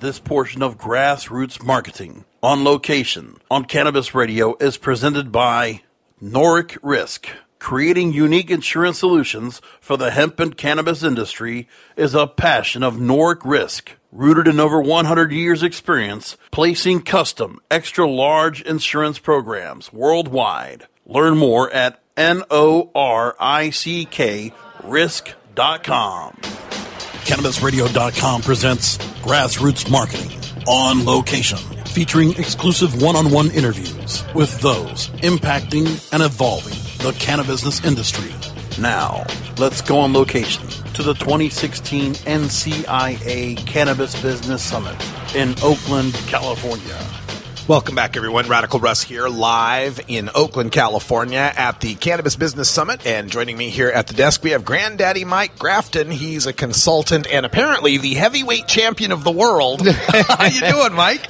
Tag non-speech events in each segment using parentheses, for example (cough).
This portion of Grassroots Marketing on location on Cannabis Radio is presented by Noric Risk. Creating unique insurance solutions for the hemp and cannabis industry is a passion of Noric Risk. Rooted in over 100 years' experience, placing custom, extra large insurance programs worldwide. Learn more at N O R I C K risk.com. CannabisRadio.com presents Grassroots Marketing on location, featuring exclusive one on one interviews with those impacting and evolving the cannabis industry. Now, let's go on location to the 2016 NCIA Cannabis Business Summit in Oakland, California. Welcome back, everyone. Radical Russ here, live in Oakland, California at the Cannabis Business Summit. And joining me here at the desk, we have Granddaddy Mike Grafton. He's a consultant and apparently the heavyweight champion of the world. (laughs) How you doing, Mike?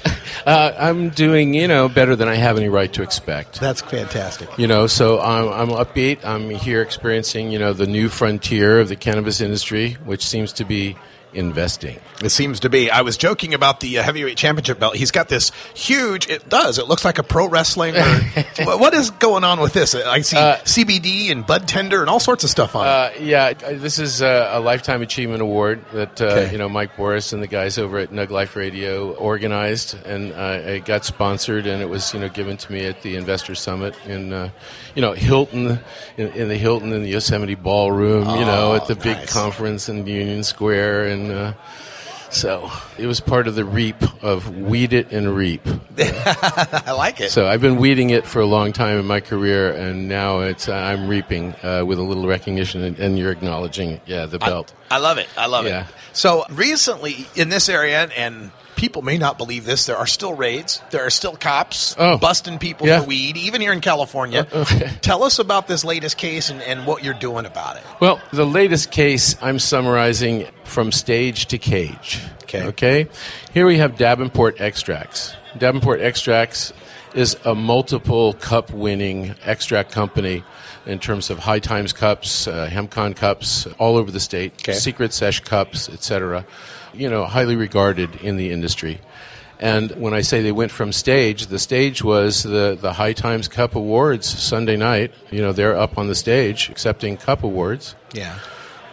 Uh, I'm doing, you know, better than I have any right to expect. That's fantastic. You know, so I'm, I'm upbeat. I'm here experiencing, you know, the new frontier of the cannabis industry, which seems to be investing. It seems to be. I was joking about the uh, heavyweight championship belt. He's got this huge. It does. It looks like a pro wrestling. Or, (laughs) what- is going on with this? I see Uh, CBD and bud tender and all sorts of stuff on it. Uh, yeah, uh, this is uh, a lifetime achievement award that uh, Okay. you know Mike Boris and the guys over at Nug Life Radio organized, and uh, it got sponsored, and it was you know given to me at the Investor Summit in uh, you know Hilton in, in the Hilton in the Yosemite Ballroom, you know at the big conference in Union Square, and uh, so it was part of the reap of weed it and reap. (laughs) I like it. So I've been weeding it for a long time in my career, and now it's uh, I'm reaping uh, with a little recognition, and, and you're acknowledging, yeah, the belt. I love it. I love Yeah. it. So recently in this area, and people may not believe this, there are still raids. There are still cops Oh. busting people Yeah. for weed, even here in California. Uh, Tell us about this latest case and, and what you're doing about it. Well, the latest case I'm summarizing from stage to cage. Okay. Okay. Here we have Davenport Extracts. Davenport Extracts is a multiple cup winning extract company in terms of High Times cups, uh, HempCon cups, all over the state, Okay. Secret Sesh cups, etc. You know, highly regarded in the industry. And when I say they went from stage, the stage was the, the High Times Cup Awards Sunday night. You know, they're up on the stage accepting cup awards Yeah.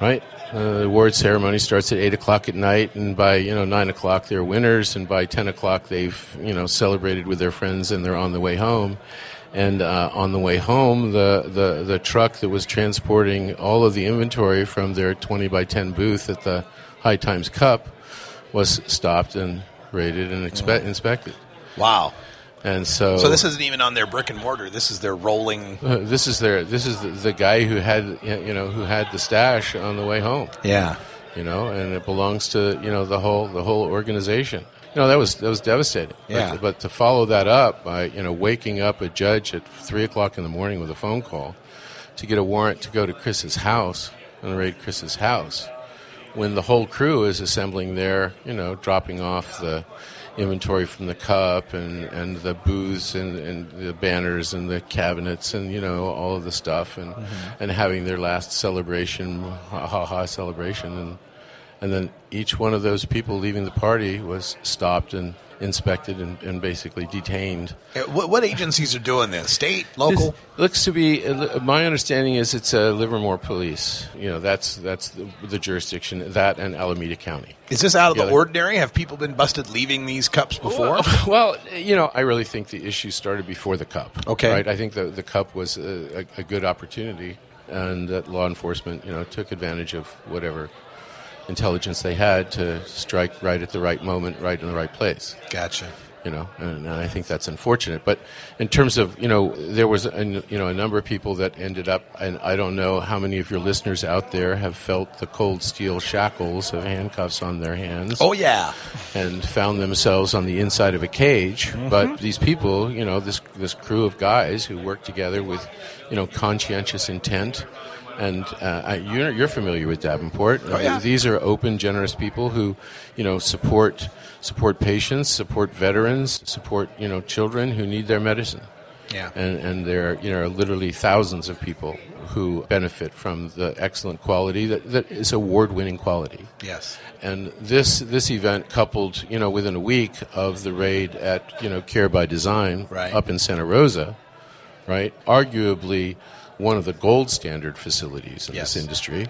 right? Uh, the award ceremony starts at eight o'clock at night, and by you know nine o'clock they're winners, and by ten o'clock they've you know celebrated with their friends, and they're on the way home. And uh, on the way home, the, the the truck that was transporting all of the inventory from their twenty by ten booth at the High Times Cup was stopped and raided and expe- inspected. Wow. And so, So this isn't even on their brick and mortar. This is their rolling. uh, this is their this is the, the guy who had you know who had the stash on the way home. Yeah. you know, and it belongs to you know the whole the whole organization. You know that was that was devastating. Yeah. But, but to follow that up by you know waking up a judge at three o'clock in the morning with a phone call to get a warrant to go to Chris's house and raid Chris's house, when the whole crew is assembling there, you know, dropping off the inventory from the cup and, and the booths and, and the banners and the cabinets and you know all of the stuff and mm-hmm. and having their last celebration ha ha ha celebration and and then each one of those people leaving the party was stopped and inspected and, and basically detained. Uh, What, what agencies are doing this? State, local? This looks to be. uh, My understanding is it's uh, Livermore Police. You know, that's that's the, the jurisdiction. That and Alameda County. Is this out of Yeah, the ordinary? Have people been busted leaving these cups before? (laughs) Well, you know, I really think the issue started before the cup. Okay. Right. I think the the cup was a, a, a good opportunity, and that law enforcement, you know, took advantage of whatever intelligence they had to strike right at the right moment, right in the right place. Gotcha. you know, and, and I think that's unfortunate. But in terms of, you know, there was, a, you know, a number of people that ended up, and I don't know how many of your listeners out there have felt the cold steel shackles of handcuffs on their hands Oh, yeah. and found themselves on the inside of a cage. Mm-hmm. But these people, you know, this this crew of guys who work together with, you know, conscientious intent. And uh, I- you're, you're familiar with Davenport. Oh, yeah. These are open, generous people who, you know, support support patients, support veterans, support you know children who need their medicine. Yeah. And and there you know are literally thousands of people who benefit from the excellent quality that, that is award winning quality. Yes. And this this event, coupled you know within a week of the raid at you know Care by Design Right. up in Santa Rosa, right? Arguably one of the gold standard facilities in Yes. this industry,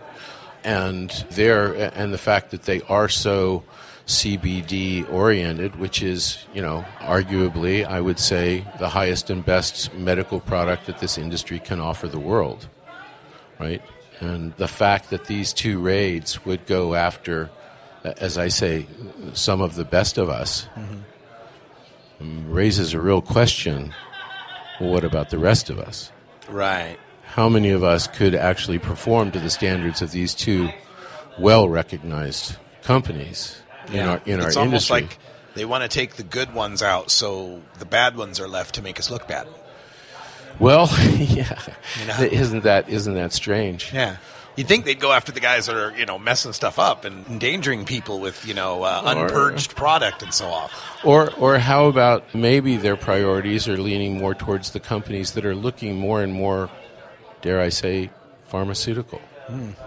and there and the fact that they are so CBD oriented, which is you know arguably I would say the highest and best medical product that this industry can offer the world right? And the fact that these two raids would go after, as I say, some of the best of us um, raises a real question. Well, what about the rest of us? Right. How many of us could actually perform to the standards of these two well recognized companies in our, in our it's almost industry? like they want to take the good ones out so the bad ones are left to make us look bad. well, (laughs) yeah. You know? Isn't that, isn't that strange? Yeah. You'd think they'd go after the guys that are, you know, messing stuff up and endangering people with, you know, uh, Or- unpurged product and so on. Or, or how about maybe their priorities are leaning more towards the companies that are looking more and more, dare I say, pharmaceutical,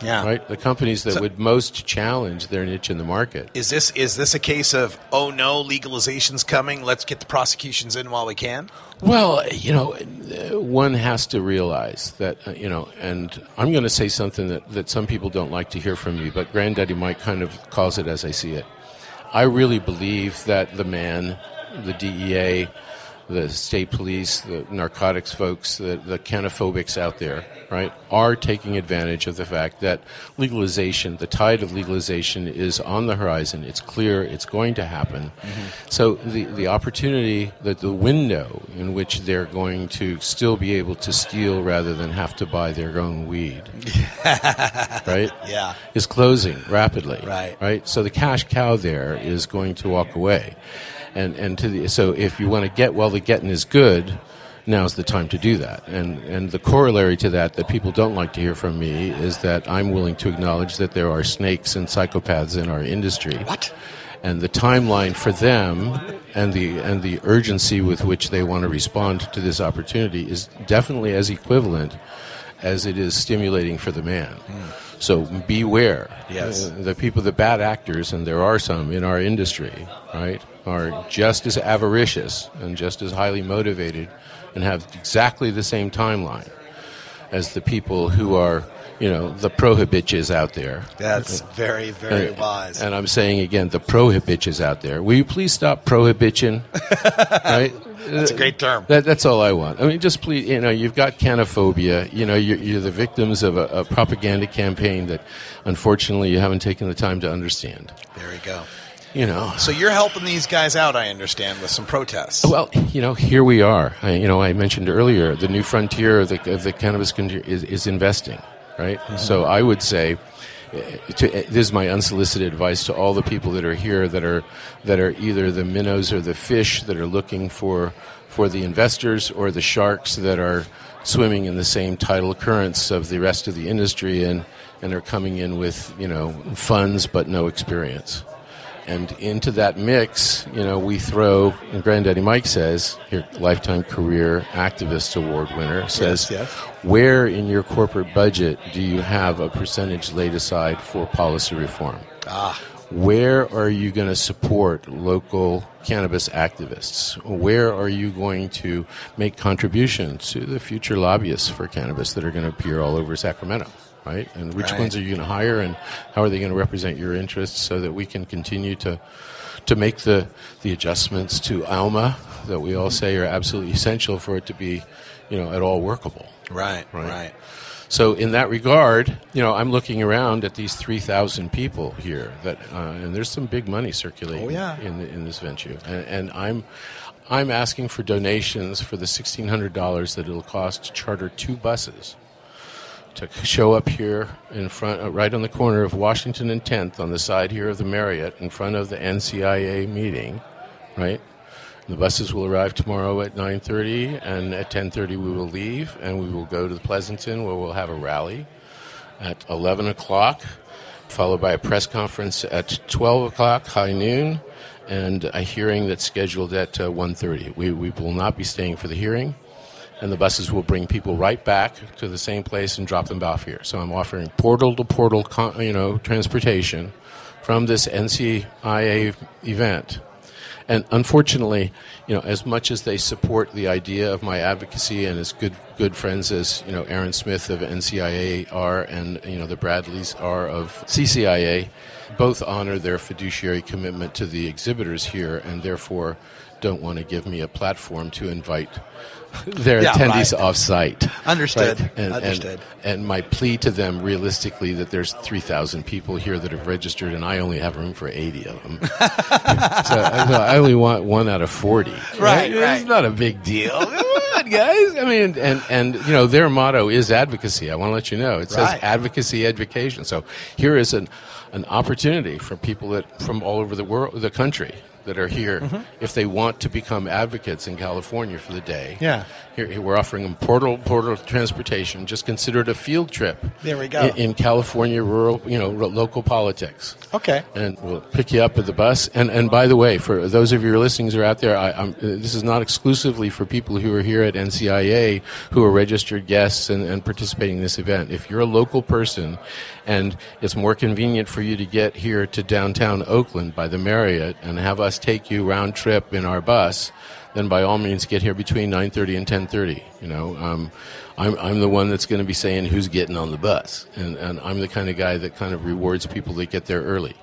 Yeah. right? The companies that So- would most challenge their niche in the market. Is this is this a case of oh no, legalization's coming? Let's get the prosecutions in while we can. Well, you know, one has to realize that, uh, you know, and I'm going to say something that, that some people don't like to hear from me, but Granddaddy Mike kind of calls it as I see it. I really believe that the man, the DEA, the state police, the narcotics folks, the, the canophobics out there, right, are taking advantage of the fact that legalization, the tide of legalization is on the horizon. It's clear it's going to happen. Mm-hmm. So the, the opportunity, that the window in which they're going to still be able to steal rather than have to buy their own weed, (laughs) right? Yeah. is closing rapidly. Right. Right. So the cash cow there is going to walk away, and and to the so if you want to get while the getting is good, now's the time to do that. And and the corollary to that that people don't like to hear from me is that I'm willing to acknowledge that there are snakes and psychopaths in our industry. What? And the timeline for them and the and the urgency with which they want to respond to this opportunity is definitely as equivalent as it is stimulating for the man. So beware. Yes. Uh, the people, the bad actors, and there are some in our industry, right, are just as avaricious and just as highly motivated and have exactly the same timeline as the people who are, you know, the prohibitches out there. That's very very And- wise. And I'm saying again, the prohibitches out there. Will you please stop prohibiting? (laughs) right? That's a great term. That, that's all I want. I mean, just please, you know, you've got canophobia. You know, you're, you're the victims of a, a propaganda campaign that, unfortunately, you haven't taken the time to understand. There you go. You know. So you're helping these guys out, I understand, with some protests. Well, you know, here we are. I, you know, I mentioned earlier the new frontier of the, of the cannabis con- is, is investing, right? So I would say, uh, to, uh, this is my unsolicited advice to all the people that are here that are that are either the minnows or the fish that are looking for for the investors or the sharks that are swimming in the same tidal currents of the rest of the industry and and are coming in with you know funds but no experience. And into that mix, you know, we throw, and Granddaddy Mike says, your Lifetime Career Activist Award winner says, yes. where in your corporate budget do you have a percentage laid aside for policy reform? Ah. where are you going to support local cannabis activists? Where are you going to make contributions to the future lobbyists for cannabis that are going to appear all over Sacramento? Right? And which Right. ones are you going to hire and how are they going to represent your interests so that we can continue to to make the, the adjustments to AUMA that we all say are absolutely essential for it to be, you know, at all workable. Right, Right. right. So in that regard, you know, I'm looking around at these 3,000 people here that, uh, and there's some big money circulating Oh, yeah. in, the, in this venture, And, and I'm, I'm asking for donations for the $1,600 that it'll cost to charter two buses to show up here in front, uh, right on the corner of Washington and 10th, on the side here of the Marriott, in front of the NCIA meeting, right? The buses will arrive tomorrow at 9:30, and at 10:30 we will leave, and we will go to the Pleasanton, where we'll have a rally at 11 o'clock, followed by a press conference at 12 o'clock, high noon, and a hearing that's scheduled at uh, 1:30. We we will not be staying for the hearing and the buses will bring people right back to the same place and drop them off here. So I'm offering portal to portal, you know, transportation from this NCIA event. And unfortunately, you know, as much as they support the idea of my advocacy and as good good friends as you know Aaron Smith of NCIA are and you know the Bradleys are of CCIA, both honor their fiduciary commitment to the exhibitors here and therefore don't want to give me a platform to invite (laughs) their Yeah, attendees right. off site. Understood. And, and- Understood. And, my plea to them, realistically, that there's 3,000 people here that have registered, and I only have room for 80 of them. (laughs) so I, I only want one out of 40. Right, It's right. not a big deal. (laughs) On, guys. I mean, and, and, you know, their motto is advocacy. I want to let you know. It says Right. advocacy education. So here is an, an opportunity for people that from all over the world, the country, that are here, Mm-hmm. if they want to become advocates in California for the day. Yeah. Here, we're offering them portal portal transportation. Just consider it a field trip. There we go. In, in California rural, you know, local politics. Okay. And we'll pick you up at the bus. And and by the way, for those of your listeners who are out there, I, I'm, uh, this is not exclusively for people who are here at NCIA who are registered guests and, and participating in this event. If you're a local person, and it's more convenient for you to get here to downtown Oakland by the Marriott and have us take you round trip in our bus, then by all means get here between 9:30 and 10:30. You know, um, I'm I'm the one that's going to be saying who's getting on the bus, and and I'm the kind of guy that kind of rewards people that get there early.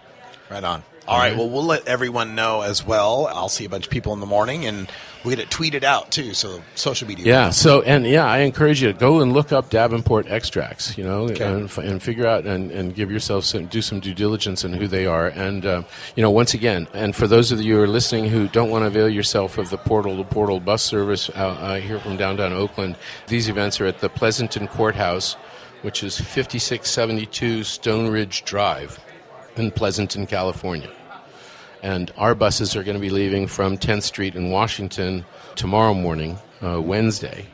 Right on. All right. Well, we'll let everyone know as well. I'll see a bunch of people in the morning, and we'll get it tweeted out too. So social media. Yeah. So and yeah, I encourage you to go and look up Davenport extracts. You know, Okay. and, and figure out and, and give yourself some do some due diligence in who they are. And uh, you know, once again, and for those of you who are listening who don't want to avail yourself of the portal to portal bus service uh, uh, here from downtown Oakland, these events are at the Pleasanton Courthouse, which is 5672 Stoneridge Drive in Pleasanton, California. And our buses are going to be leaving from 10th Street in Washington tomorrow morning, uh, Wednesday,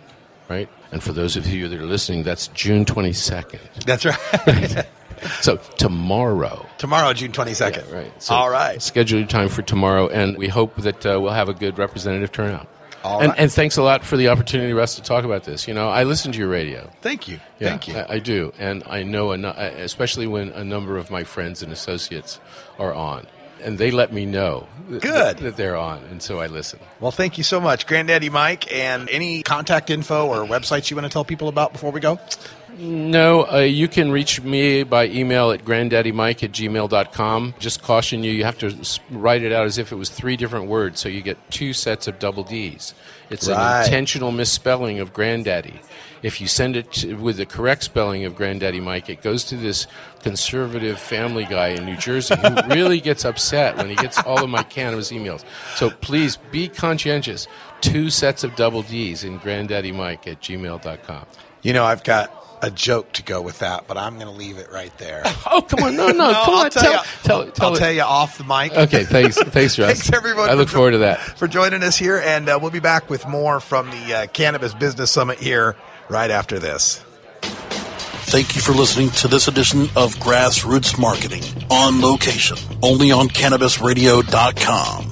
right? And for those of you that are listening, that's June 22nd. That's right. (laughs) So tomorrow. Tomorrow, June twenty second. Right. So All right. Schedule your time for tomorrow, and we hope that uh, we'll have a good representative turnout. All and, right. and thanks a lot for the opportunity, Russ, to talk about this. You know, I listen to your radio. Thank you. Yeah, Thank you. I, I do, and I know, especially when a number of my friends and associates are on, and they let me know th- Good. that they're on, and so I listen. well, thank you so much, Granddaddy Mike. And any contact info or websites you want to tell people about before we go? No, uh, you can reach me by email at granddaddymike at gmail.com. Just caution you, you have to write it out as if it was three different words, so you get two sets of double D's. It's Right. an intentional misspelling of granddaddy. If you send it to, with the correct spelling of Granddaddy Mike, it goes to this conservative family guy in New Jersey who (laughs) really gets upset when he gets all of my cannabis emails. So please be conscientious. Two sets of double D's in granddaddymike at gmail.com. You know, I've got a joke to go with that, but I'm going to leave it right there. (laughs) Oh, come on. No, no, (laughs) No, come I'll on. tell Tell, you. tell, tell, I'll it. tell you off the mic. Okay, thanks. (laughs) Thanks, Russ. Thanks, everyone. I look for- forward to that. For joining us here, and uh, we'll be back with more from the uh, Cannabis Business Summit here right after this. Thank you for listening to this edition of Grassroots Marketing on location, only on CannabisRadio.com.